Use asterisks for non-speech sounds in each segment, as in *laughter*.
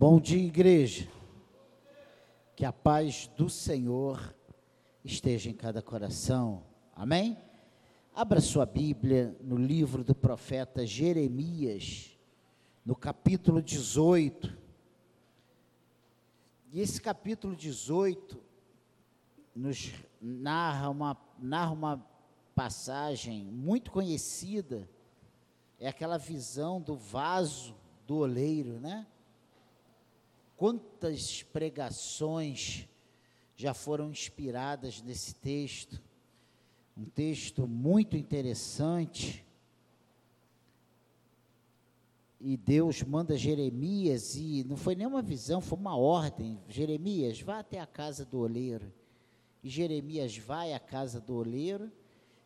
Bom dia, igreja. Que a paz do Senhor esteja em cada coração. Amém? Abra sua Bíblia no livro do profeta Jeremias, no capítulo 18. E esse capítulo 18 nos narra uma, narra uma passagem muito conhecida, é aquela visão do vaso do oleiro, né? Quantas pregações já foram inspiradas nesse texto? Um texto muito interessante. E Deus manda Jeremias, e não foi nenhuma visão, foi uma ordem. Jeremias, vá até a casa do oleiro. E Jeremias vai à casa do oleiro,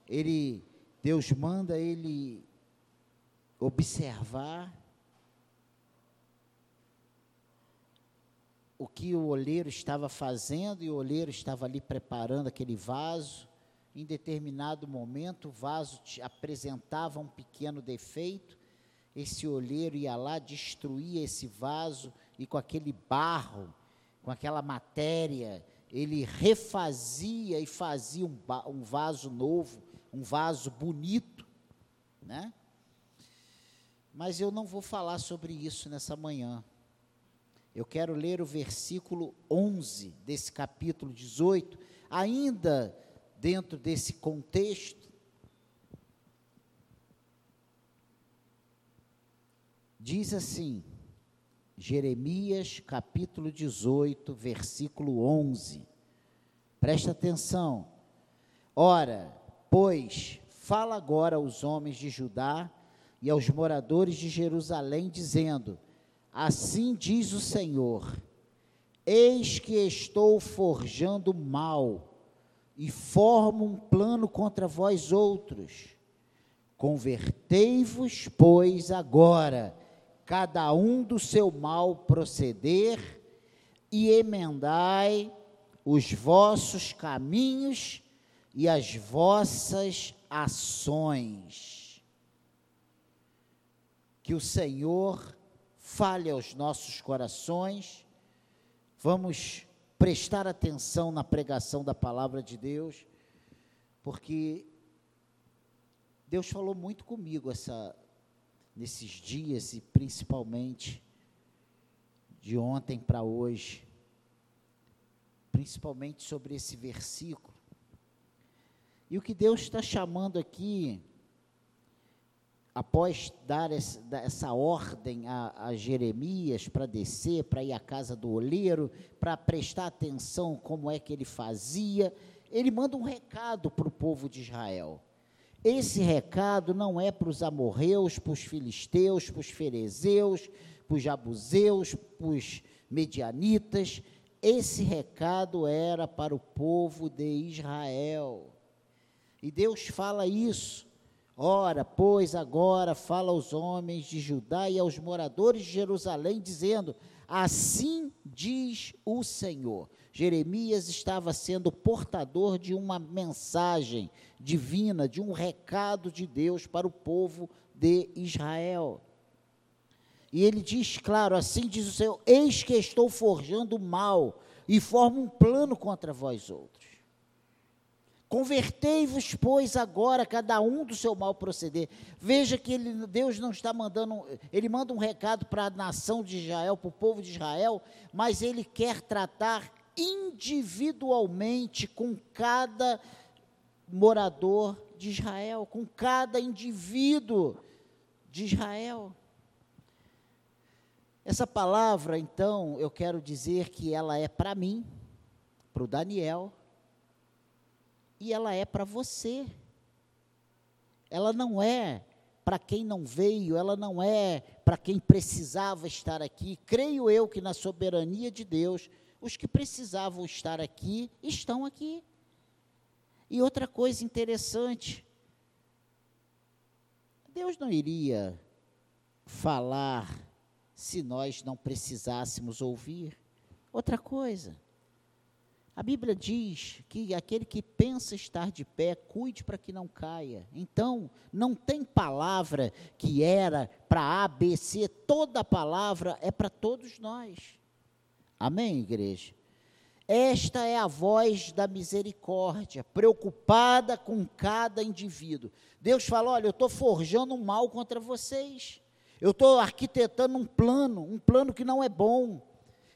ele, Deus manda ele observar o que o oleiro estava fazendo, e o oleiro estava ali preparando aquele vaso. Em determinado momento, o vaso apresentava um pequeno defeito. Esse olheiro ia lá, destruía esse vaso, e com aquele barro, com aquela matéria, ele refazia e fazia um, um vaso novo, um vaso bonito, né? Mas eu não vou falar sobre isso nessa manhã. Eu quero ler o versículo 11 desse capítulo 18, ainda dentro desse contexto. Diz assim, Jeremias capítulo 18, versículo 11. Presta atenção. Ora, pois, fala agora aos homens de Judá e aos moradores de Jerusalém, dizendo: Assim diz o Senhor: Eis que estou forjando mal e formo um plano contra vós outros. Convertei-vos, pois, agora, cada um do seu mal proceder, e emendai os vossos caminhos e as vossas ações. Que o Senhor fale aos nossos corações, vamos prestar atenção na pregação da palavra de Deus, porque Deus falou muito comigo essa, nesses dias e principalmente de ontem para hoje, principalmente sobre esse versículo. E o que Deus está chamando aqui após dar essa, ordem a, a Jeremias para descer, para ir à casa do oleiro, para prestar atenção como é que ele fazia, ele manda um recado para o povo de Israel. Esse recado não é para os amorreus, para os filisteus, para os ferezeus, para os jabuseus, para os medianitas. Esse recado era para o povo de Israel. E Deus fala isso Ora, pois, agora fala aos homens de Judá e aos moradores de Jerusalém, dizendo: Assim diz o Senhor. Jeremias estava sendo portador de uma mensagem divina, de um recado de Deus para o povo de Israel. E ele diz, claro, assim diz o Senhor: Eis que estou forjando mal e formo um plano contra vós outros. Convertei-vos, pois, agora, cada um do seu mal proceder. Veja que ele, Deus não está mandando, ele manda um recado para a nação de Israel, para o povo de Israel, mas ele quer tratar individualmente com cada morador de Israel, com cada indivíduo de Israel. Essa palavra, então, eu quero dizer que ela é para mim, para o Daniel, e ela é para você. Ela não é para quem não veio, ela não é para quem precisava estar aqui. Creio eu que na soberania de Deus, os que precisavam estar aqui estão aqui. E outra coisa interessante, Deus não iria falar se nós não precisássemos ouvir. Outra coisa, A Bíblia diz que aquele que pensa estar de pé, cuide para que não caia. Então, não tem palavra que era para A, B, C, toda palavra é para todos nós. Amém, igreja? Esta é a voz da misericórdia, preocupada com cada indivíduo. Deus fala: olha, eu estou forjando um mal contra vocês. Eu estou arquitetando um plano, um plano que não é bom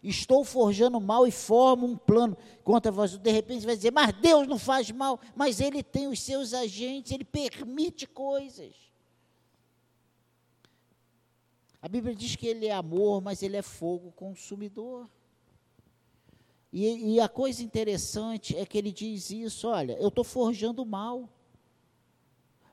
estou forjando mal e formo um plano contra vós. De repente você vai dizer, mas Deus não faz mal, mas Ele tem os seus agentes, Ele permite coisas. A Bíblia diz que Ele é amor, mas Ele é fogo consumidor. E, e a coisa interessante é que Ele diz isso: olha, eu estou forjando mal.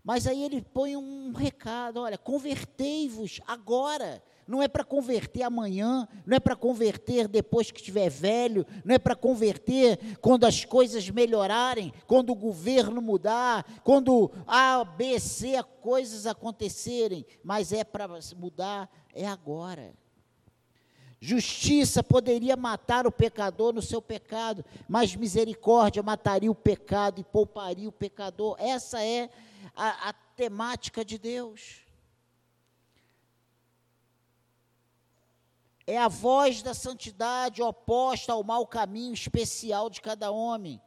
Mas aí ele põe um recado: olha, convertei-vos agora não é para converter amanhã, não é para converter depois que estiver velho, não é para converter quando as coisas melhorarem, quando o governo mudar, quando A, B, C coisas acontecerem, mas é para mudar é agora. Justiça poderia matar o pecador no seu pecado, mas misericórdia mataria o pecado e pouparia o pecador. Essa é a, a temática de Deus. É a voz da santidade oposta ao mau caminho especial de cada homem,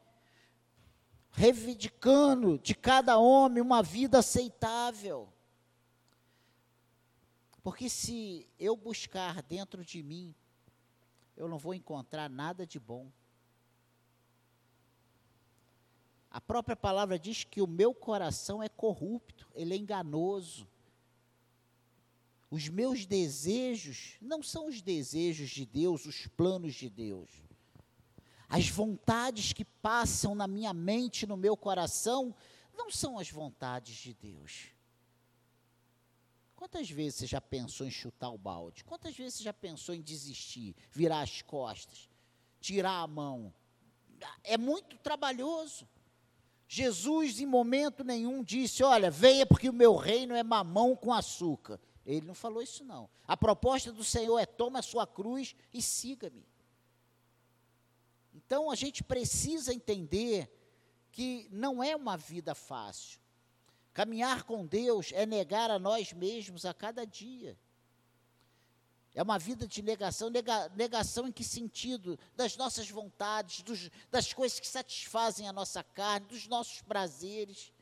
reivindicando de cada homem uma vida aceitável. Porque se eu buscar dentro de mim, eu não vou encontrar nada de bom. A própria palavra diz que o meu coração é corrupto, ele é enganoso. Os meus desejos não são os desejos de Deus, os planos de Deus. As vontades que passam na minha mente, no meu coração, não são as vontades de Deus. Quantas vezes você já pensou em chutar o balde? Quantas vezes você já pensou em desistir, virar as costas, tirar a mão? É muito trabalhoso. Jesus, em momento nenhum, disse: Olha, venha porque o meu reino é mamão com açúcar. Ele não falou isso não. A proposta do Senhor é toma a sua cruz e siga-me. Então a gente precisa entender que não é uma vida fácil. Caminhar com Deus é negar a nós mesmos a cada dia. É uma vida de negação. Nega, negação em que sentido? Das nossas vontades, dos, das coisas que satisfazem a nossa carne, dos nossos prazeres.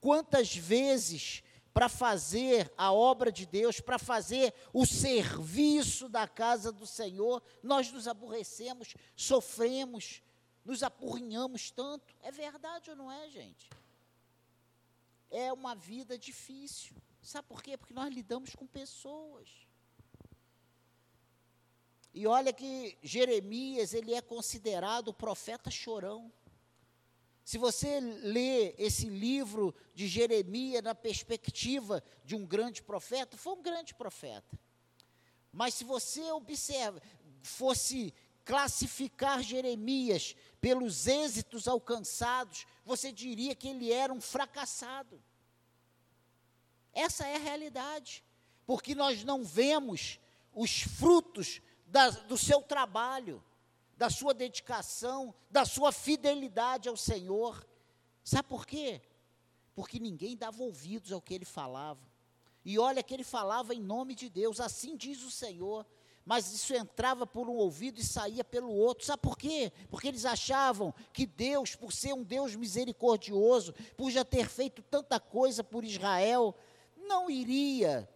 Quantas vezes para fazer a obra de Deus, para fazer o serviço da casa do Senhor, nós nos aborrecemos, sofremos, nos apurrinhamos tanto. É verdade ou não é, gente? É uma vida difícil. Sabe por quê? Porque nós lidamos com pessoas. E olha que Jeremias, ele é considerado o profeta chorão. Se você lê esse livro de Jeremias na perspectiva de um grande profeta, foi um grande profeta. Mas se você observa, fosse classificar Jeremias pelos êxitos alcançados, você diria que ele era um fracassado. Essa é a realidade, porque nós não vemos os frutos da, do seu trabalho da sua dedicação, da sua fidelidade ao Senhor. Sabe por quê? Porque ninguém dava ouvidos ao que ele falava. E olha que ele falava em nome de Deus, assim diz o Senhor. Mas isso entrava por um ouvido e saía pelo outro. Sabe por quê? Porque eles achavam que Deus, por ser um Deus misericordioso, por já ter feito tanta coisa por Israel, não iria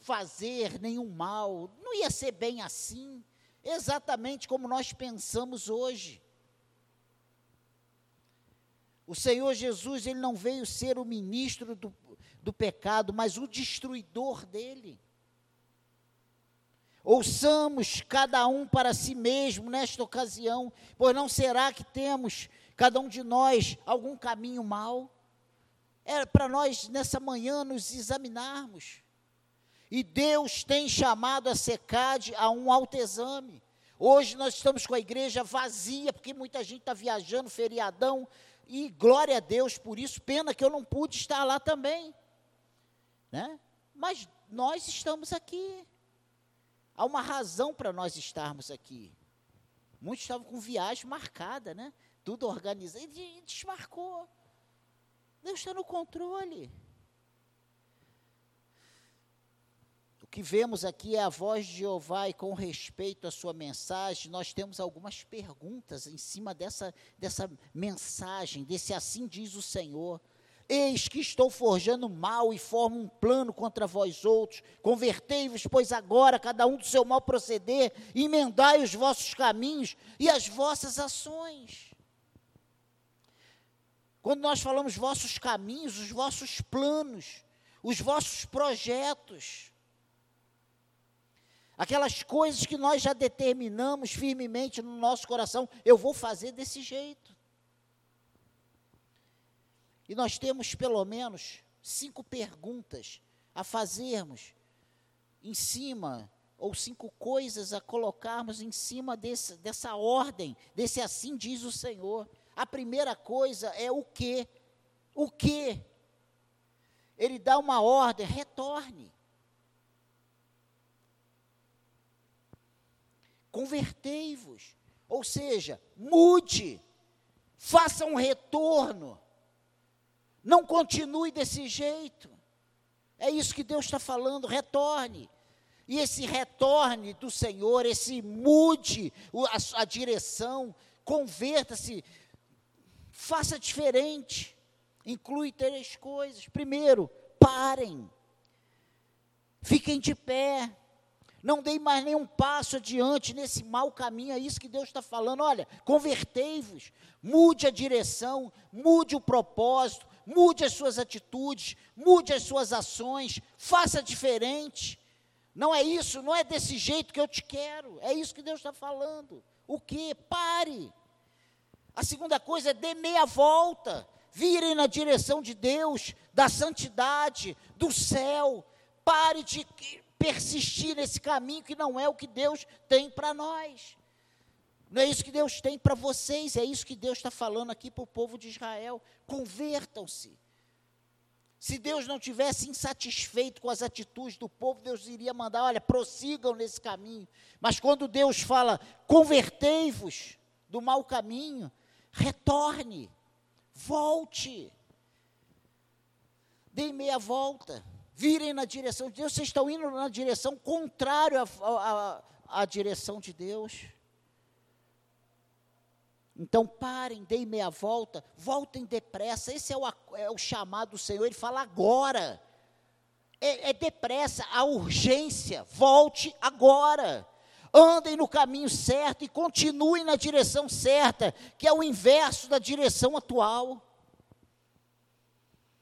fazer nenhum mal, não ia ser bem assim exatamente como nós pensamos hoje. O Senhor Jesus, ele não veio ser o ministro do, do pecado, mas o destruidor dele. Ouçamos cada um para si mesmo nesta ocasião, pois não será que temos, cada um de nós, algum caminho mau? É para nós, nessa manhã, nos examinarmos. E Deus tem chamado a SECAD a um autoexame. Hoje nós estamos com a igreja vazia, porque muita gente está viajando, feriadão, e glória a Deus por isso. Pena que eu não pude estar lá também. Né? Mas nós estamos aqui. Há uma razão para nós estarmos aqui. Muitos estavam com viagem marcada, né? Tudo organizado. E desmarcou. Deus está no controle. O que vemos aqui é a voz de Jeová e com respeito à sua mensagem, nós temos algumas perguntas em cima dessa, dessa mensagem, desse assim diz o Senhor. Eis que estou forjando mal e formo um plano contra vós outros. Convertei-vos, pois agora, cada um do seu mal proceder, emendai os vossos caminhos e as vossas ações. Quando nós falamos vossos caminhos, os vossos planos, os vossos projetos, aquelas coisas que nós já determinamos firmemente no nosso coração, eu vou fazer desse jeito. E nós temos pelo menos cinco perguntas a fazermos em cima, ou cinco coisas a colocarmos em cima desse, dessa ordem, desse assim diz o Senhor. A primeira coisa é o que? O que? Ele dá uma ordem, retorne. Convertei-vos. Ou seja, mude, faça um retorno. Não continue desse jeito. É isso que Deus está falando, retorne. E esse retorne do Senhor, esse mude a, a direção, converta-se, faça diferente. Inclui três coisas. Primeiro, parem. Fiquem de pé. Não deem mais nenhum passo adiante nesse mau caminho. É isso que Deus está falando. Olha, convertei-vos. Mude a direção, mude o propósito, mude as suas atitudes, mude as suas ações, faça diferente. Não é isso, não é desse jeito que eu te quero. É isso que Deus está falando. O que? Pare. A segunda coisa é dê meia volta. Virem na direção de Deus, da santidade, do céu. Pare de persistir nesse caminho que não é o que Deus tem para nós. Não é isso que Deus tem para vocês, é isso que Deus está falando aqui para o povo de Israel. Convertam-se. Se Deus não tivesse insatisfeito com as atitudes do povo, Deus iria mandar, olha, prossigam nesse caminho. Mas quando Deus fala, convertei-vos do mau caminho, retorne, volte, dê meia volta, virem na direção de Deus. Vocês estão indo na direção contrária à direção de Deus. Então parem, deem meia volta, voltem depressa. Esse é o, é o chamado do Senhor. Ele fala agora. É, é depressa, a urgência. Volte agora. Andem no caminho certo e continuem na direção certa, que é o inverso da direção atual.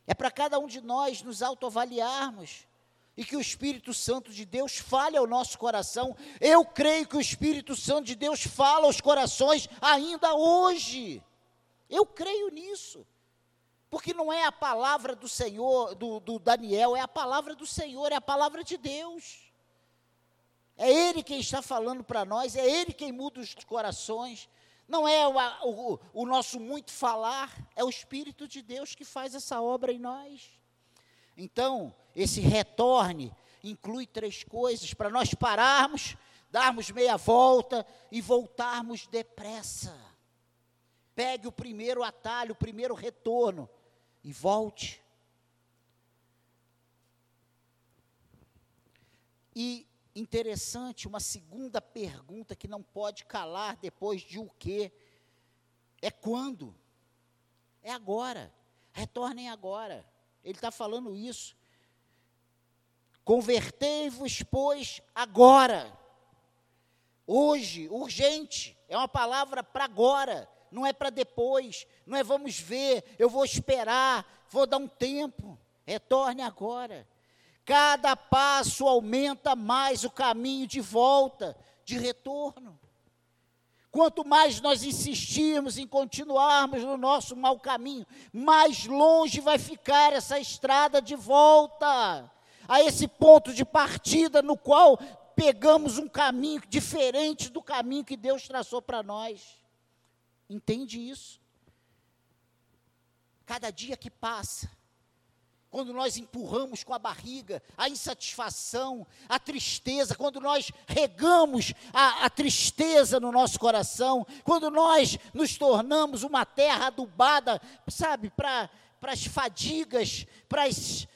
É para cada um de nós nos autoavaliarmos e que o Espírito Santo de Deus fale ao nosso coração. Eu creio que o Espírito Santo de Deus fala aos corações ainda hoje. Eu creio nisso. Porque não é a palavra do Senhor, do, do Daniel, é a palavra do Senhor, é a palavra de Deus. É Ele quem está falando para nós, é Ele quem muda os corações. Não é o, o, o nosso muito falar, é o Espírito de Deus que faz essa obra em nós. Então, esse retorne inclui três coisas para nós pararmos, darmos meia volta e voltarmos depressa. Pegue o primeiro atalho, o primeiro retorno e volte. E interessante, uma segunda pergunta que não pode calar depois de o quê? É quando? É agora. Retornem agora. Ele está falando isso. Convertei-vos, pois, agora. Hoje, urgente. É uma palavra para agora, não é para depois. Não é vamos ver, eu vou esperar, vou dar um tempo. Retorne agora. Cada passo aumenta mais o caminho de volta, de retorno. Quanto mais nós insistirmos em continuarmos no nosso mau caminho, mais longe vai ficar essa estrada de volta a esse ponto de partida no qual pegamos um caminho diferente do caminho que Deus traçou para nós. Entende isso? Cada dia que passa, quando nós empurramos com a barriga a insatisfação, a tristeza, quando nós regamos a, a, tristeza no nosso coração, quando nós nos tornamos uma terra adubada, sabe, para as fadigas, para as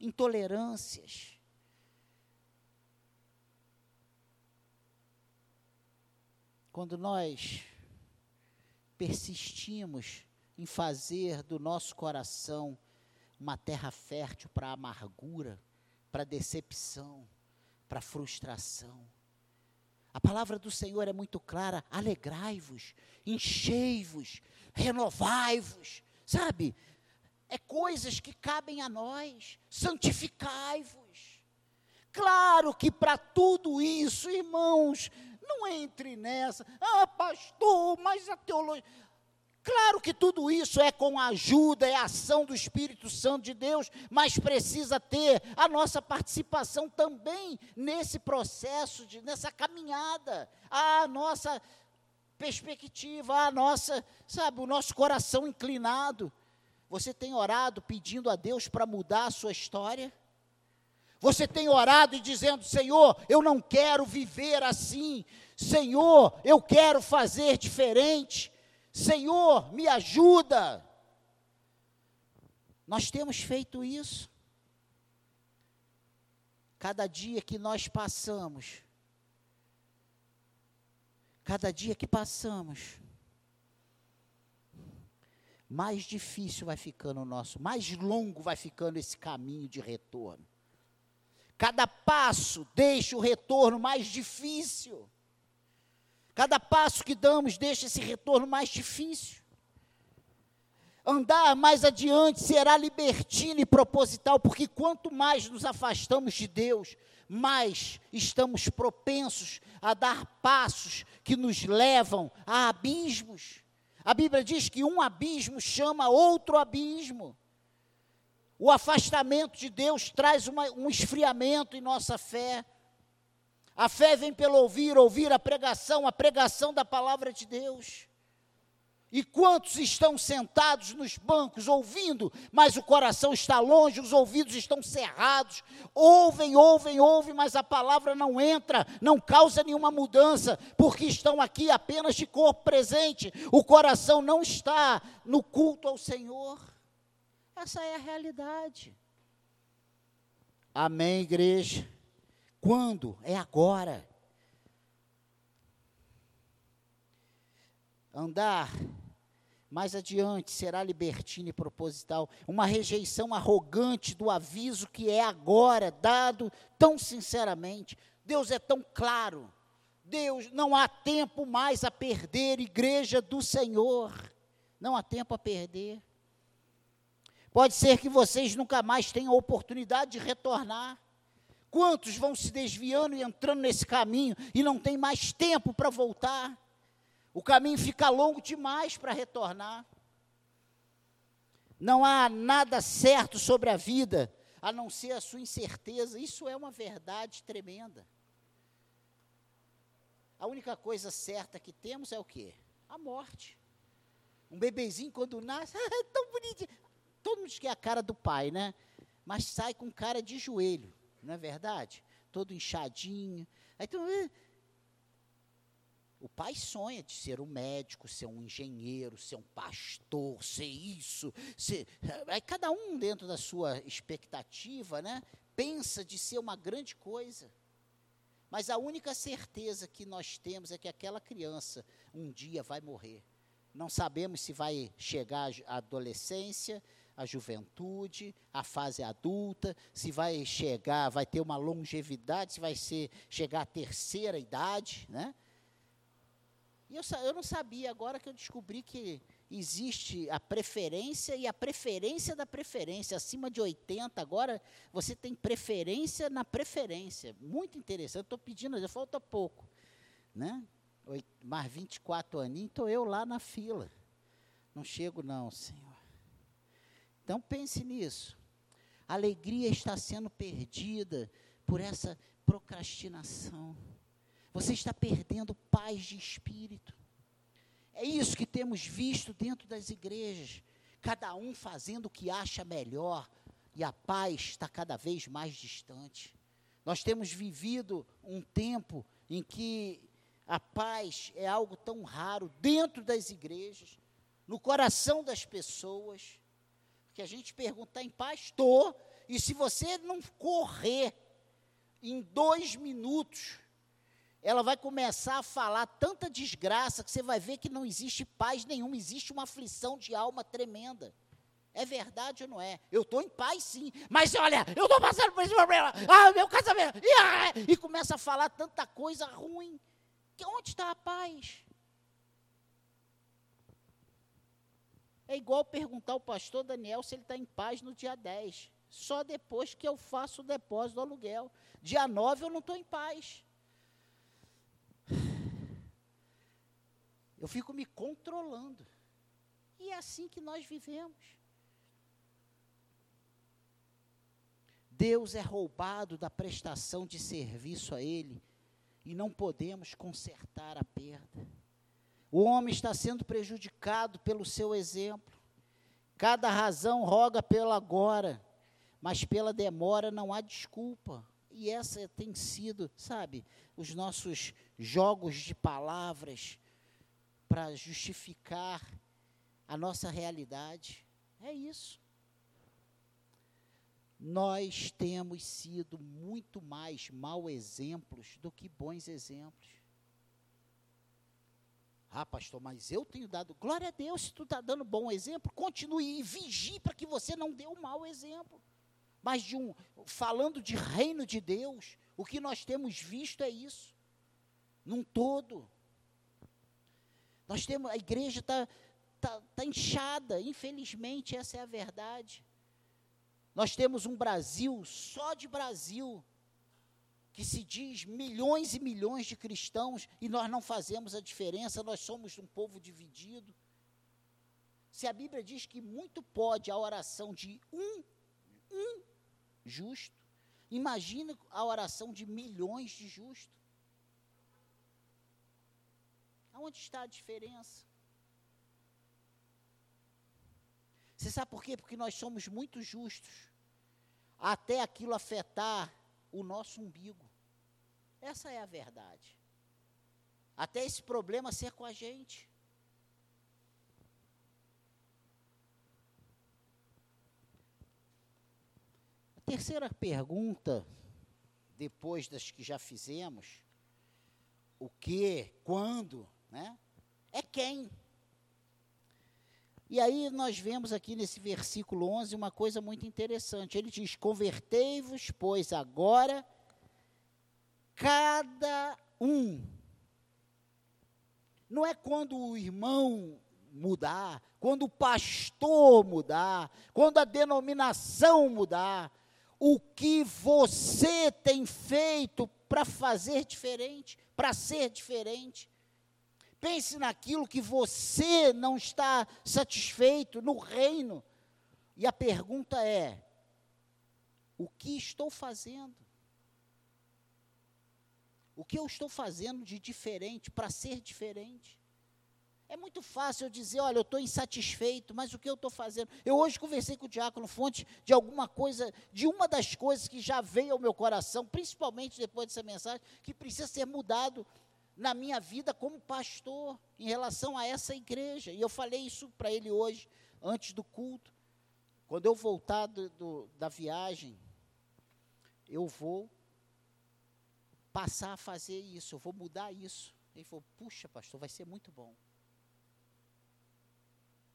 intolerâncias. Quando nós persistimos em fazer do nosso coração uma terra fértil para amargura, para decepção, para frustração. A palavra do Senhor é muito clara: alegrai-vos, enchei-vos, renovai-vos, sabe? É coisas que cabem a nós, santificai-vos. Claro que para tudo isso, irmãos, não entre nessa. Ah, pastor, mas a teologia. Claro que tudo isso é com a ajuda, é a ação do Espírito Santo de Deus, mas precisa ter a nossa participação também nesse processo, de, nessa caminhada, a nossa perspectiva, a nossa, sabe, o nosso coração inclinado. Você tem orado pedindo a Deus para mudar a sua história? Você tem orado e dizendo: Senhor, eu não quero viver assim. Senhor, eu quero fazer diferente. Senhor, me ajuda. Nós temos feito isso. Cada dia que nós passamos, cada dia que passamos, mais difícil vai ficando o nosso, mais longo vai ficando esse caminho de retorno. Cada passo deixa o retorno mais difícil. Cada passo que damos deixa esse retorno mais difícil. Andar mais adiante será libertino e proposital, porque quanto mais nos afastamos de Deus, mais estamos propensos a dar passos que nos levam a abismos. A Bíblia diz que um abismo chama outro abismo. O afastamento de Deus traz uma, um esfriamento em nossa fé. A fé vem pelo ouvir, ouvir a pregação, a pregação da palavra de Deus. E quantos estão sentados nos bancos ouvindo, mas o coração está longe, os ouvidos estão cerrados, ouvem, ouvem, ouvem, mas a palavra não entra, não causa nenhuma mudança, porque estão aqui apenas de corpo presente, o coração não está no culto ao Senhor. Essa é a realidade. Amém, igreja? Quando? É agora. Andar mais adiante será libertino e proposital, uma rejeição arrogante do aviso que é agora dado tão sinceramente. Deus é tão claro. Deus, não há tempo mais a perder, igreja do Senhor. Não há tempo a perder. Pode ser que vocês nunca mais tenham oportunidade de retornar. Quantos vão se desviando e entrando nesse caminho e não tem mais tempo para voltar? O caminho fica longo demais para retornar. Não há nada certo sobre a vida a não ser a sua incerteza. Isso é uma verdade tremenda. A única coisa certa que temos é o quê? A morte. Um bebezinho quando nasce, *laughs* é tão bonitinho. Todo mundo diz que é a cara do pai, né? Mas sai com cara de joelho não é verdade? Todo inchadinho. Tu, o pai sonha de ser um médico, ser um engenheiro, ser um pastor, ser isso. Ser, aí cada um dentro da sua expectativa, né, pensa de ser uma grande coisa. Mas a única certeza que nós temos é que aquela criança um dia vai morrer. Não sabemos se vai chegar à adolescência, a juventude, a fase adulta, se vai chegar, vai ter uma longevidade, se vai ser, chegar à terceira idade, né? E eu, eu não sabia, agora que eu descobri que existe a preferência e a preferência da preferência. Acima de 80, agora você tem preferência na preferência. Muito interessante. Estou pedindo, já falta pouco. Né? Mais 24 aninhos, estou eu lá na fila. Não chego, não, Senhor. Então pense nisso. A alegria está sendo perdida por essa procrastinação. Você está perdendo paz de espírito. É isso que temos visto dentro das igrejas. cada um fazendo o que acha melhor, e a paz está cada vez mais distante. Nós temos vivido um tempo em que a paz é algo tão raro dentro das igrejas, no coração das pessoas, que a gente pergunta: está em paz? Estou. E se você não correr em dois minutos, ela vai começar a falar tanta desgraça que você vai ver que não existe paz nenhuma, existe uma aflição de alma tremenda. É verdade ou não é? Eu estou em paz sim, mas olha, eu estou passando por esse problema, ah, meu casamento, e, ah, e começa a falar tanta coisa ruim. Que onde está a paz? É igual perguntar ao pastor Daniel se ele está em paz no dia 10. Só depois que eu faço o depósito do aluguel. Dia 9 eu não estou em paz. Eu fico me controlando. E é assim que nós vivemos. Deus é roubado da prestação de serviço a Ele e não podemos consertar a perda. O homem está sendo prejudicado pelo seu exemplo. Cada razão roga pelo agora, mas pela demora não há desculpa. E essa tem sido, sabe, os nossos jogos de palavras para justificar a nossa realidade. É isso nós temos sido muito mais mau exemplos do que bons exemplos. Ah, pastor, mas eu tenho dado. Glória a Deus, se tu está dando bom exemplo, continue e vigie para que você não dê um mau exemplo. Mas de um, falando de reino de Deus, o que nós temos visto é isso. Num todo. Nós temos, a igreja está tá, tá inchada, infelizmente, essa é a verdade. Nós temos um Brasil, só de Brasil, que se diz milhões e milhões de cristãos e nós não fazemos a diferença, nós somos um povo dividido. Se a Bíblia diz que muito pode a oração de um, um justo, imagina a oração de milhões de justos. Aonde está a diferença? Você sabe por quê? Porque nós somos muito justos até aquilo afetar o nosso umbigo. Essa é a verdade. Até esse problema ser com a gente. A terceira pergunta, depois das que já fizemos, o que, quando, né? É quem. E aí nós vemos aqui nesse versículo 11 uma coisa muito interessante. Ele diz: Convertei-vos, pois agora, cada um. Não é quando o irmão mudar, quando o pastor mudar, quando a denominação mudar. O que você tem feito para fazer diferente, para ser diferente? Pense naquilo que você não está satisfeito no reino. E a pergunta é: o que estou fazendo? O que eu estou fazendo de diferente para ser diferente? É muito fácil eu dizer, olha, eu estou insatisfeito, mas o que eu estou fazendo? Eu hoje conversei com o Diácono Fonte de alguma coisa, de uma das coisas que já veio ao meu coração, principalmente depois dessa mensagem, que precisa ser mudado na minha vida como pastor em relação a essa igreja. E eu falei isso para ele hoje, antes do culto. Quando eu voltar do, do, da viagem, eu vou passar a fazer isso, eu vou mudar isso. Ele falou: puxa, pastor, vai ser muito bom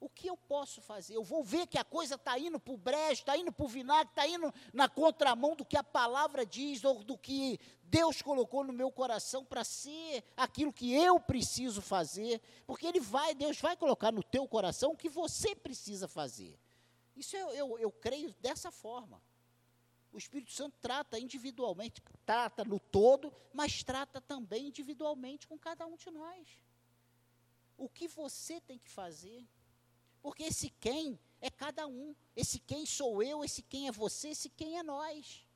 o que eu posso fazer? Eu vou ver que a coisa está indo para o brejo, está indo para o vinagre, está indo na contramão do que a palavra diz, ou do que Deus colocou no meu coração para ser aquilo que eu preciso fazer, porque Ele vai, Deus vai colocar no teu coração o que você precisa fazer. Isso eu, eu, eu creio dessa forma. O Espírito Santo trata individualmente, trata no todo, mas trata também individualmente com cada um de nós. O que você tem que fazer? Porque esse quem é cada um. Esse quem sou eu, esse quem é você, esse quem é nós.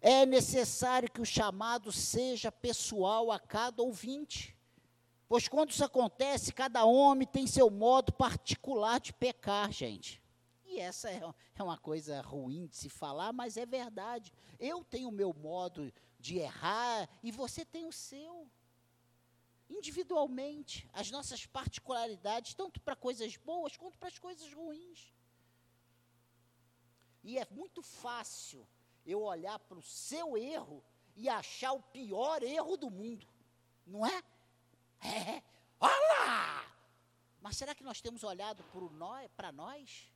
É necessário que o chamado seja pessoal a cada ouvinte. Pois quando isso acontece, cada homem tem seu modo particular de pecar, gente. Essa é, é uma coisa ruim de se falar, mas é verdade. Eu tenho o meu modo de errar e você tem o seu. Individualmente, as nossas particularidades, tanto para coisas boas quanto para as coisas ruins. E é muito fácil eu olhar para o seu erro e achar o pior erro do mundo, não é? É, olha Mas será que nós temos olhado para nós?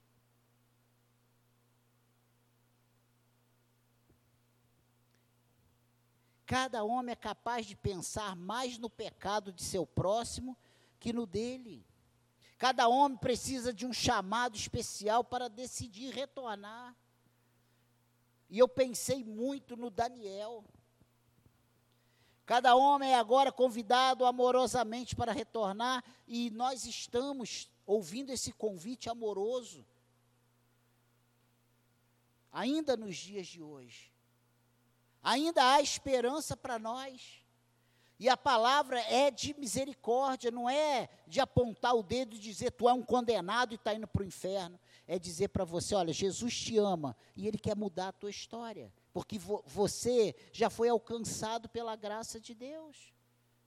Cada homem é capaz de pensar mais no pecado de seu próximo que no dele. Cada homem precisa de um chamado especial para decidir retornar. E eu pensei muito no Daniel. Cada homem é agora convidado amorosamente para retornar, e nós estamos ouvindo esse convite amoroso, ainda nos dias de hoje. Ainda há esperança para nós. E a palavra é de misericórdia, não é de apontar o dedo e dizer tu é um condenado e está indo para o inferno. É dizer para você: olha, Jesus te ama e Ele quer mudar a tua história, porque vo você já foi alcançado pela graça de Deus.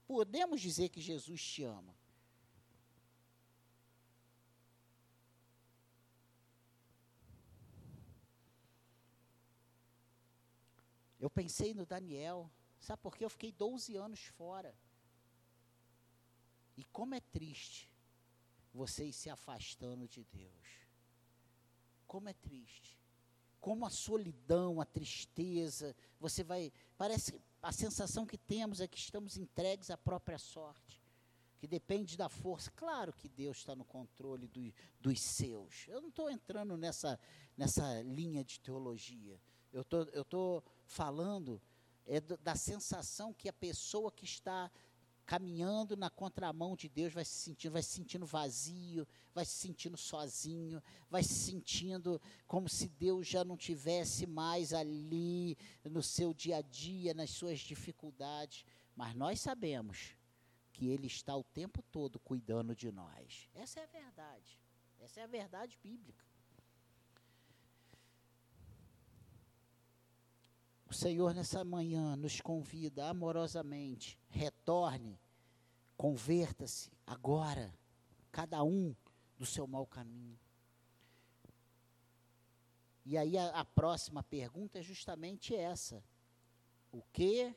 Podemos dizer que Jesus te ama. Eu pensei no Daniel, Sabe por quê? Eu fiquei 12 anos fora. E como é triste vocês se afastando de Deus. Como é triste. Como a solidão, a tristeza, você vai. Parece a sensação que temos é que estamos entregues à própria sorte. Que depende da força. Claro que Deus está no controle do, dos seus. Eu não estou entrando nessa, nessa linha de teologia. Eu tô, estou falando é da sensação que a pessoa que está caminhando na contramão de Deus vai se sentindo, vai se sentindo vazio, vai se sentindo sozinho, vai se sentindo como se Deus já não tivesse mais ali no seu dia a dia, nas suas dificuldades. Mas nós sabemos que Ele está o tempo todo cuidando de nós. Essa é a verdade. Essa é a verdade bíblica. O Senhor, nessa manhã, nos convida amorosamente: retorne, converta-se agora, cada um do seu mau caminho. E aí a, a próxima pergunta é justamente essa: o que,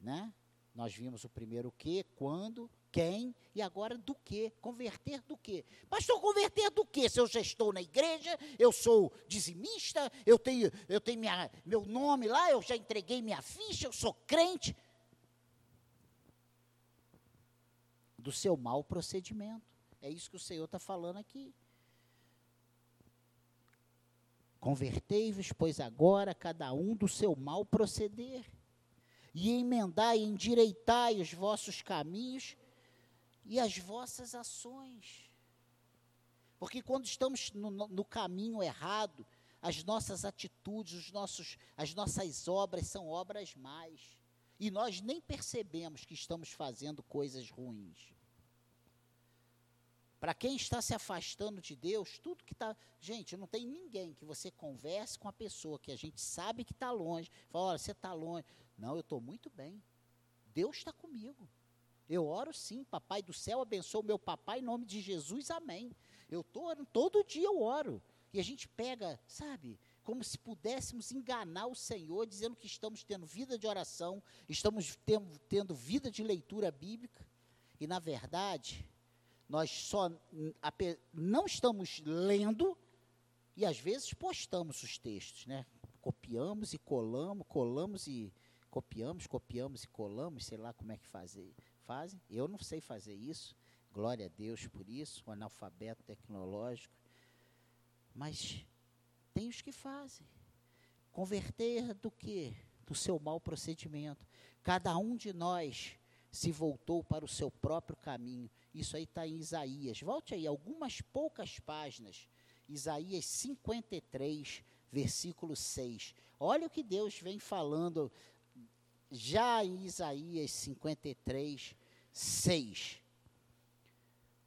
né? Nós vimos o primeiro o que, quando, quem e agora do que? Converter do que? Pastor, converter do que? Se eu já estou na igreja, eu sou dizimista, eu tenho, eu tenho minha, meu nome lá, eu já entreguei minha ficha, eu sou crente. Do seu mau procedimento. É isso que o Senhor está falando aqui. Convertei-vos, pois agora cada um do seu mal proceder, e emendai, endireitai os vossos caminhos, e as vossas ações. Porque quando estamos no, no, caminho errado, as nossas atitudes, os nossos, as nossas obras são obras mais. E nós nem percebemos que estamos fazendo coisas ruins. Para quem está se afastando de Deus, tudo que está. Gente, não tem ninguém que você converse com a pessoa que a gente sabe que está longe. Fala, olha, você está longe. Não, eu estou muito bem. Deus está comigo. Eu oro sim, papai do céu, abençoa o meu papai em nome de Jesus, amém. Eu tô orando, todo dia eu oro. E a gente pega, sabe, como se pudéssemos enganar o Senhor, dizendo que estamos tendo vida de oração, estamos tendo, tendo vida de leitura bíblica. E na verdade, nós só não estamos lendo e às vezes postamos os textos, né? Copiamos e colamos, colamos e copiamos, copiamos e colamos, sei lá como é que fazer, fazem. Eu não sei fazer isso. Glória a Deus por isso, um analfabeto tecnológico. Mas tem os que fazem. Converter do que? Do seu mau procedimento. Cada um de nós se voltou para o seu próprio caminho. Isso aí está em Isaías. Volte aí, algumas poucas páginas. Isaías 53, versículo 6. Olha o que Deus vem falando já em Isaías 53, 6.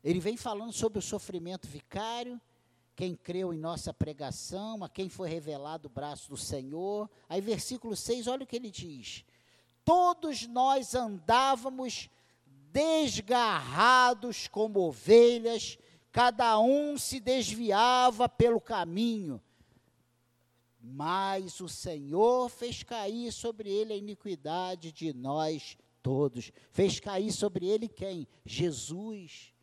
Ele vem falando sobre o sofrimento vicário, quem creu em nossa pregação, a quem foi revelado o braço do Senhor. Aí, versículo 6, olha o que ele diz: Todos nós andávamos desgarrados como ovelhas, cada um se desviava pelo caminho. Mas o Senhor fez cair sobre ele a iniquidade de nós todos. Fez cair sobre ele quem? Jesus.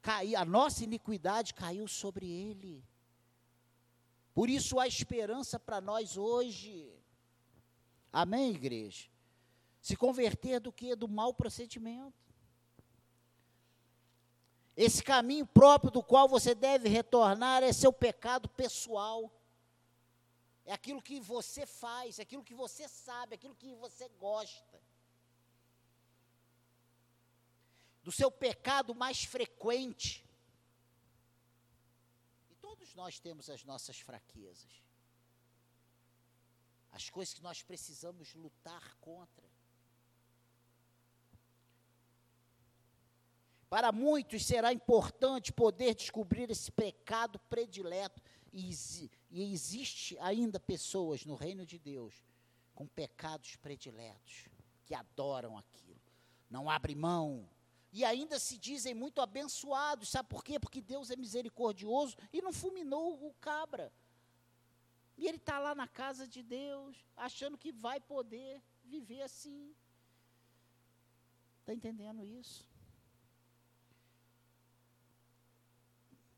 Cai, a nossa iniquidade caiu sobre ele. Por isso há esperança para nós hoje. Amém, igreja? Se converter do que? Do mau procedimento. Esse caminho próprio do qual você deve retornar é seu pecado pessoal. É aquilo que você faz, é aquilo que você sabe, é aquilo que você gosta. Do seu pecado mais frequente. E todos nós temos as nossas fraquezas. As coisas que nós precisamos lutar contra. Para muitos será importante poder descobrir esse pecado predileto. E, e, existe ainda pessoas no reino de Deus com pecados prediletos, que adoram aquilo, não abrem mão. E ainda se dizem muito abençoados, sabe por quê? Porque Deus é misericordioso e não fulminou o cabra. E ele está lá na casa de Deus, achando que vai poder viver assim. Está entendendo isso?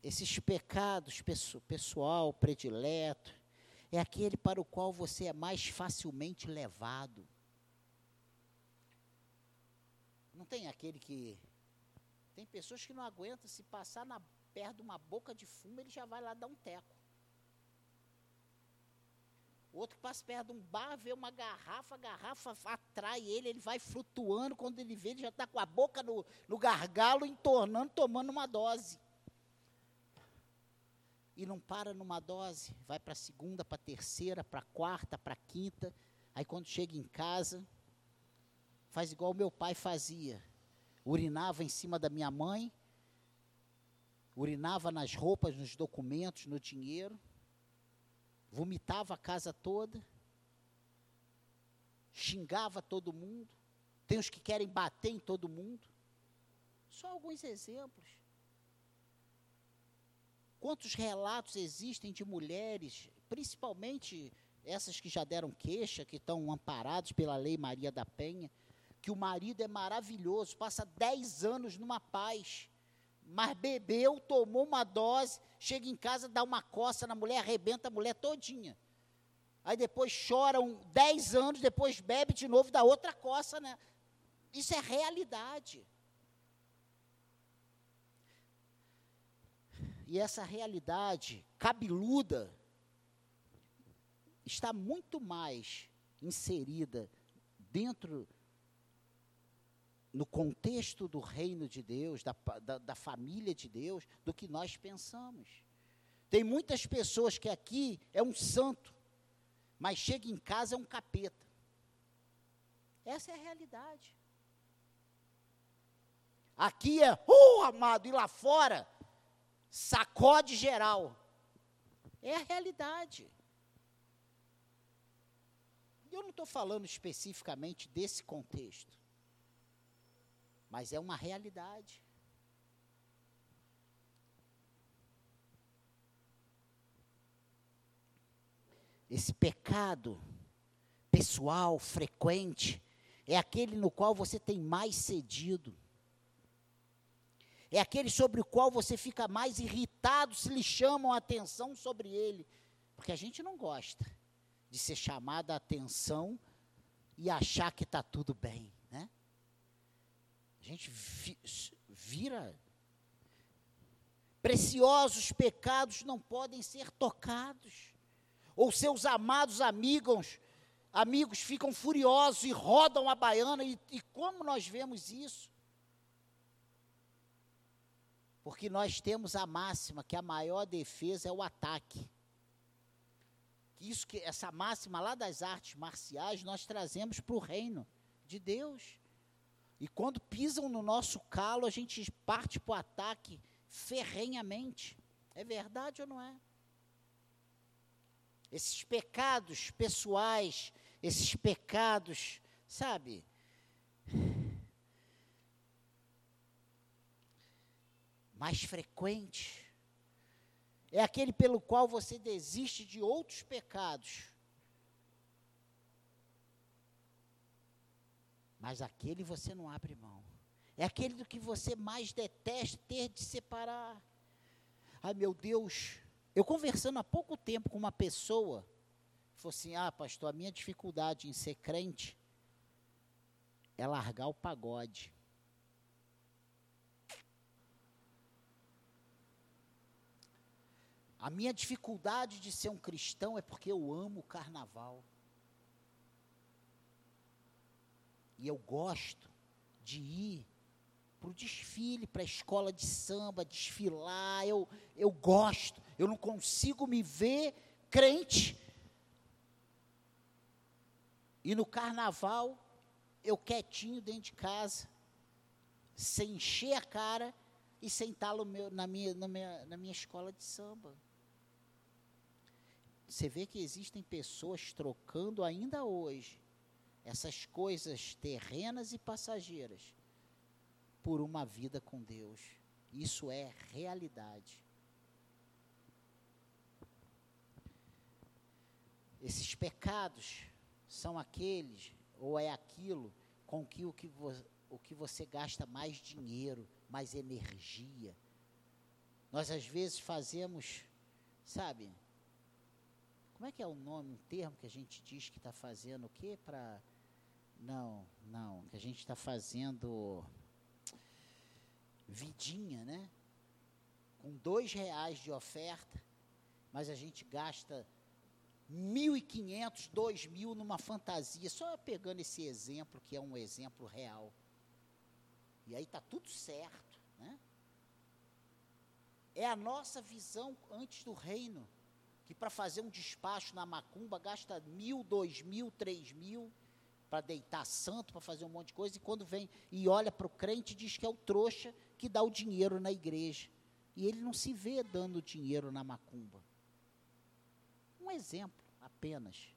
Esses pecados pessoal predileto, é aquele para o qual você é mais facilmente levado. Não tem aquele que. Tem pessoas que não aguentam, se passar na, perto de uma boca de fumo, ele já vai lá dar um teco. Outro passa perto de um bar, vê uma garrafa, a garrafa atrai ele, ele vai flutuando, quando ele vê, ele já está com a boca no, no gargalo, entornando, tomando uma dose e não para numa dose, vai para a segunda, para a terceira, para a quarta, para a quinta. Aí quando chega em casa, faz igual meu pai fazia. Urinava em cima da minha mãe, urinava nas roupas, nos documentos, no dinheiro, vomitava a casa toda, xingava todo mundo. Tem os que querem bater em todo mundo. Só alguns exemplos. Quantos relatos existem de mulheres, principalmente essas que já deram queixa, que estão amparadas pela Lei Maria da Penha, que o marido é maravilhoso, passa 10 anos numa paz, mas bebeu, tomou uma dose, chega em casa, dá uma coça na mulher, arrebenta a mulher todinha. Aí depois choram 10 anos, depois bebe de novo, dá outra coça, né? Isso é realidade. E essa realidade cabeluda está muito mais inserida dentro no contexto do reino de Deus, da, da, da, família de Deus, do que nós pensamos. Tem muitas pessoas que aqui é um santo, mas chega em casa é um capeta. Essa é a realidade. Aqui é, oh amado, e lá fora sacode geral. É a realidade. Eu não estou falando especificamente desse contexto, mas é uma realidade. Esse pecado pessoal, frequente, é aquele no qual você tem mais cedido é aquele sobre o qual você fica mais irritado se lhe chamam a atenção sobre ele. Porque a gente não gosta de ser chamado a atenção e achar que está tudo bem, né? A gente vi, vira. Preciosos pecados não podem ser tocados. Ou seus amados amigos, amigos ficam furiosos e rodam a baiana, e, e como nós vemos isso? Porque nós temos a máxima que a maior defesa é o ataque. Isso que essa máxima lá das artes marciais nós trazemos para o reino de Deus. E quando pisam no nosso calo, a gente parte para o ataque ferrenhamente. É verdade ou não é? Esses pecados pessoais, esses pecados, sabe? Mais frequentes. É aquele pelo qual você desiste de outros pecados Mas aquele você não abre mão. É aquele do que você mais detesta ter de separar. Ai meu Deus, eu conversando há pouco tempo com uma pessoa, falou assim: Ah, pastor, a minha dificuldade em ser crente é largar o pagode. A minha dificuldade de ser um cristão é porque eu amo o carnaval. E eu gosto de ir para o desfile, para a escola de samba, desfilar. Eu, eu gosto. Eu não consigo me ver crente. E no carnaval, eu quietinho dentro de casa, sem encher a cara e meu, na, minha, na, minha, na minha escola de samba. Você vê que existem pessoas trocando ainda hoje essas coisas terrenas e passageiras por uma vida com Deus. Isso é realidade. Esses pecados são aqueles, ou é aquilo, com que o que, vo, o que você gasta mais dinheiro, mais energia. Nós às vezes fazemos, sabe? Como é que é o nome, um termo que a gente diz que está fazendo o quê para não, não. Que a gente está fazendo vidinha, né? Com dois reais de oferta, mas a gente gasta mil e quinhentos, dois mil numa fantasia, só pegando esse exemplo que é um exemplo real. E aí está tudo certo, né? É a nossa visão antes do reino, que para fazer um despacho na macumba gasta mil, dois mil, três mil, para deitar santo, para fazer um monte de coisa, e quando vem e olha para o crente, diz que é o trouxa que dá o dinheiro na igreja. E ele não se vê dando dinheiro na macumba. Um exemplo apenas.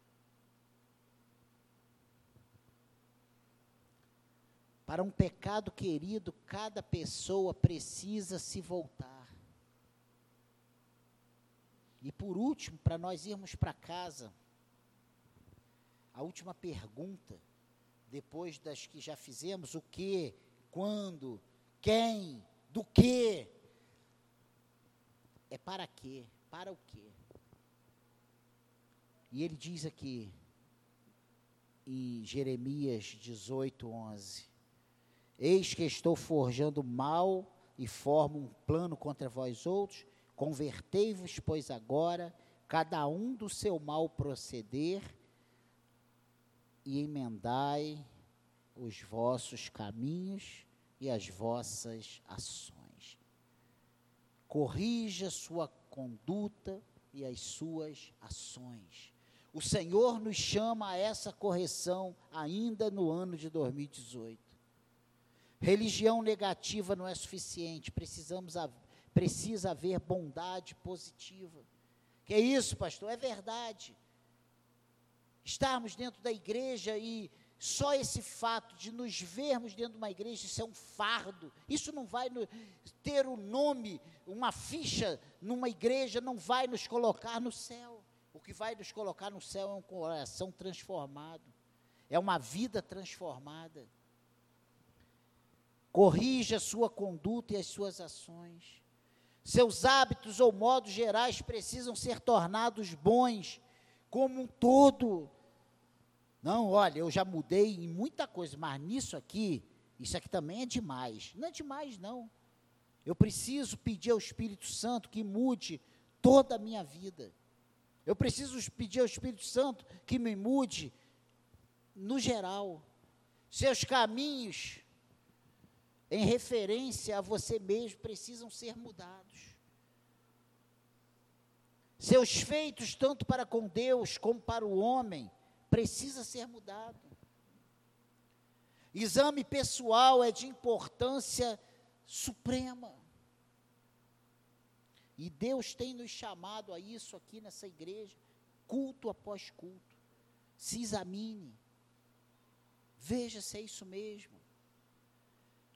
Para um pecado querido, cada pessoa precisa se voltar. E por último, para nós irmos para casa, a última pergunta, depois das que já fizemos, o que, quando, quem, do que, é para quê? Para o quê? E ele diz aqui, em Jeremias 18, 11: Eis que estou forjando mal e formo um plano contra vós outros, convertei-vos, pois agora, cada um do seu mal proceder, e emendai os vossos caminhos e as vossas ações. Corrija sua conduta e as suas ações. O Senhor nos chama a essa correção ainda no ano de 2018. Religião negativa não é suficiente, precisamos precisa haver bondade positiva. Que é isso, pastor? É verdade estarmos dentro da igreja e só esse fato de nos vermos dentro de uma igreja, isso é um fardo. Isso não vai no, ter o um nome, uma ficha numa igreja, não vai nos colocar no céu. O que vai nos colocar no céu é um coração transformado, é uma vida transformada. Corrija a sua conduta e as suas ações. Seus hábitos ou modos gerais precisam ser tornados bons como um todo. Não, olha, eu já mudei em muita coisa, mas nisso aqui, isso aqui também é demais. Não é demais, não. Eu preciso pedir ao Espírito Santo que mude toda a minha vida. Eu preciso pedir ao Espírito Santo que me mude no geral. Seus caminhos em referência a você mesmo precisam ser mudados. Seus feitos, tanto para com Deus como para o homem, precisa ser mudado. Exame pessoal é de importância suprema. E Deus tem nos chamado a isso aqui nessa igreja, culto após culto. Se examine. Veja se é isso mesmo.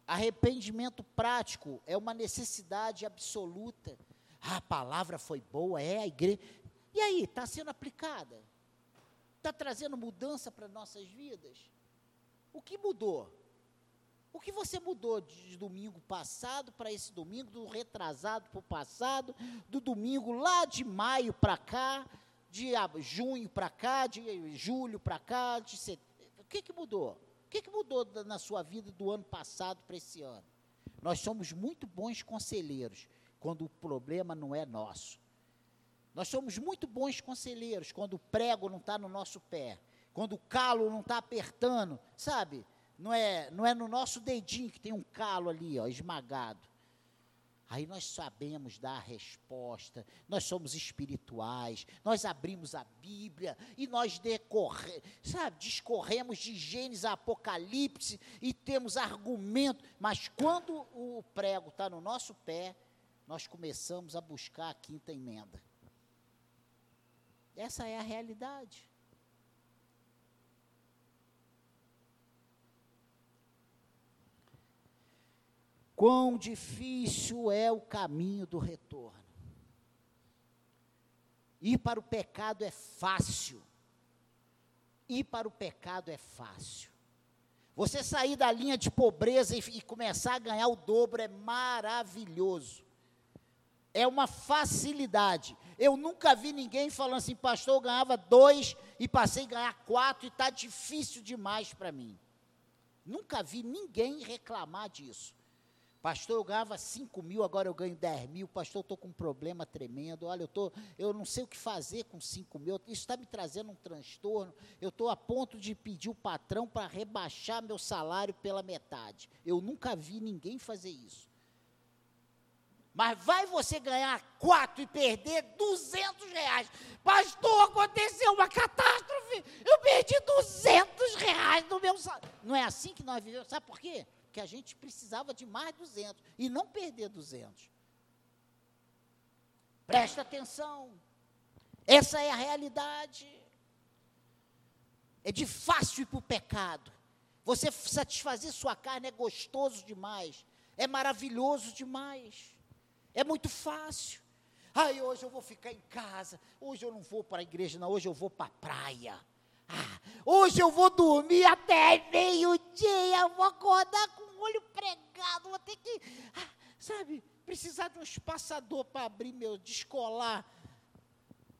Arrependimento prático é uma necessidade absoluta. Ah, a palavra foi boa, é a igreja. E aí, está sendo aplicada? Está trazendo mudança para nossas vidas? O que mudou? O que você mudou de domingo passado para esse domingo, do retrasado para o passado, do domingo lá de maio para cá, de junho para cá, de julho para cá, de setembro? O que, que mudou? O que, que mudou na sua vida do ano passado para esse ano? Nós somos muito bons conselheiros quando o problema não é nosso. Nós somos muito bons conselheiros quando o prego não está no nosso pé, quando o calo não está apertando, sabe? Não é, não é no nosso dedinho que tem um calo ali, ó, esmagado. Aí nós sabemos dar a resposta, nós somos espirituais, nós abrimos a Bíblia e nós decorre, sabe, discorremos de Gênesis a Apocalipse e temos argumento, mas quando o prego está no nosso pé, nós começamos a buscar a quinta emenda. Essa é a realidade. Quão difícil é o caminho do retorno. Ir para o pecado é fácil. Ir para o pecado é fácil. Você sair da linha de pobreza e, e começar a ganhar o dobro é maravilhoso. É uma facilidade. Eu nunca vi ninguém falando assim, pastor, eu ganhava dois e passei a ganhar quatro e está difícil demais para mim. Nunca vi ninguém reclamar disso. Pastor, eu ganhava 5 mil, agora eu ganho 10 mil. Pastor, eu estou com um problema tremendo. Olha, eu, tô, eu não sei o que fazer com 5 mil. Isso está me trazendo um transtorno. Eu estou a ponto de pedir o patrão para rebaixar meu salário pela metade. Eu nunca vi ninguém fazer isso. Mas vai você ganhar 4 e perder 200 reais. Pastor, aconteceu uma catástrofe. Eu perdi 200 reais no meu salário. Não é assim que nós vivemos. Sabe por quê? Que a gente precisava de mais 200 e não perder 200. Presta atenção. Essa é a realidade. É de fácil ir para o pecado. Você satisfazer sua carne é gostoso demais. É maravilhoso demais. É muito fácil. Ai, hoje eu vou ficar em casa. Hoje eu não vou para a igreja, não. Hoje eu vou para a praia. Ah, hoje eu vou dormir até meio-dia. Vou acordar com olho pregado, vou ter que, ah, sabe, precisar de um espaçador para abrir meu, descolar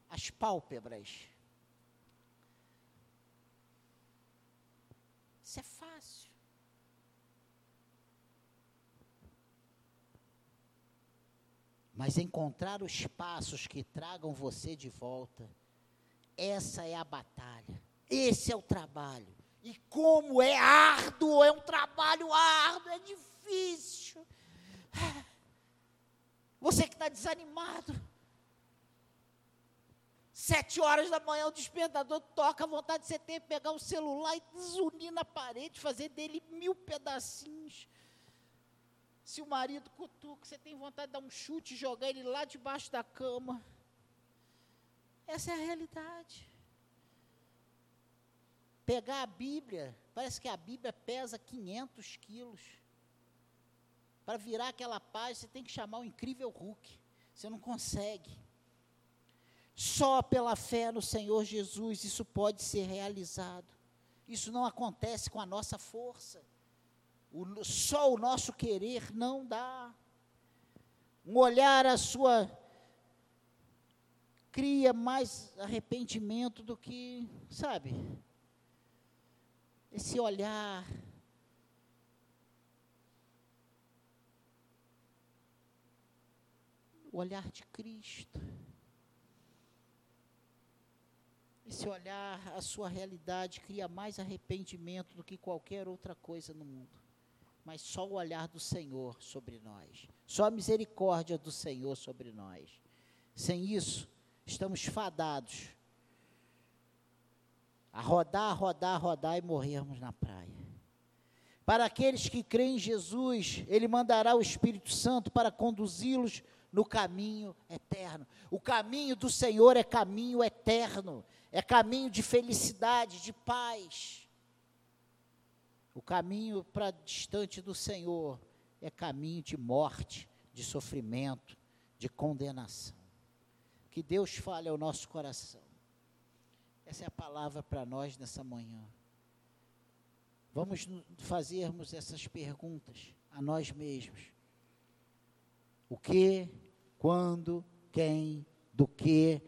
as pálpebras. Isso é fácil. Mas encontrar os passos que tragam você de volta, essa é a batalha, esse é o trabalho. E como é árduo, é um trabalho árduo, é difícil. Você que está desanimado. Sete horas da manhã o despertador toca, a vontade de você ter pegar o celular e desunir na parede, fazer dele mil pedacinhos. Se o marido cutuca, você tem vontade de dar um chute e jogar ele lá debaixo da cama. Essa é a realidade pegar a Bíblia, parece que a Bíblia pesa 500 quilos. Para virar aquela página, você tem que chamar o incrível Hulk. Você não consegue. Só pela fé no Senhor Jesus isso pode ser realizado. Isso não acontece com a nossa força. O, só o nosso querer não dá. Um olhar a sua cria mais arrependimento do que, sabe? Esse olhar. O olhar de Cristo. Esse olhar, a sua realidade cria mais arrependimento do que qualquer outra coisa no mundo. Mas só o olhar do Senhor sobre nós, só a misericórdia do Senhor sobre nós. Sem isso, estamos fadados a rodar, rodar, rodar e morrermos na praia. Para aqueles que creem em Jesus, Ele mandará o Espírito Santo para conduzi-los no caminho eterno. O caminho do Senhor é caminho eterno, é caminho de felicidade, de paz. O caminho para distante do Senhor é caminho de morte, de sofrimento, de condenação. Que Deus fale ao nosso coração. Essa é a palavra para nós nessa manhã. Vamos fazermos essas perguntas a nós mesmos. O que, quando, quem, do que,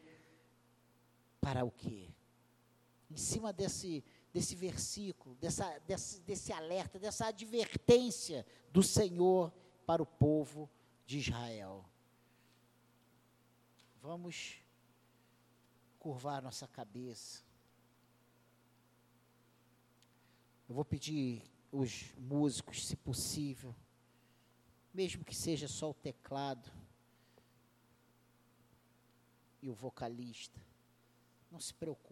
para o que? Em cima desse, desse versículo, dessa, desse, desse alerta, dessa advertência do Senhor para o povo de Israel. Vamos curvar nossa cabeça. Eu vou pedir os músicos, se possível, mesmo que seja só o teclado e o vocalista, não se preocupe.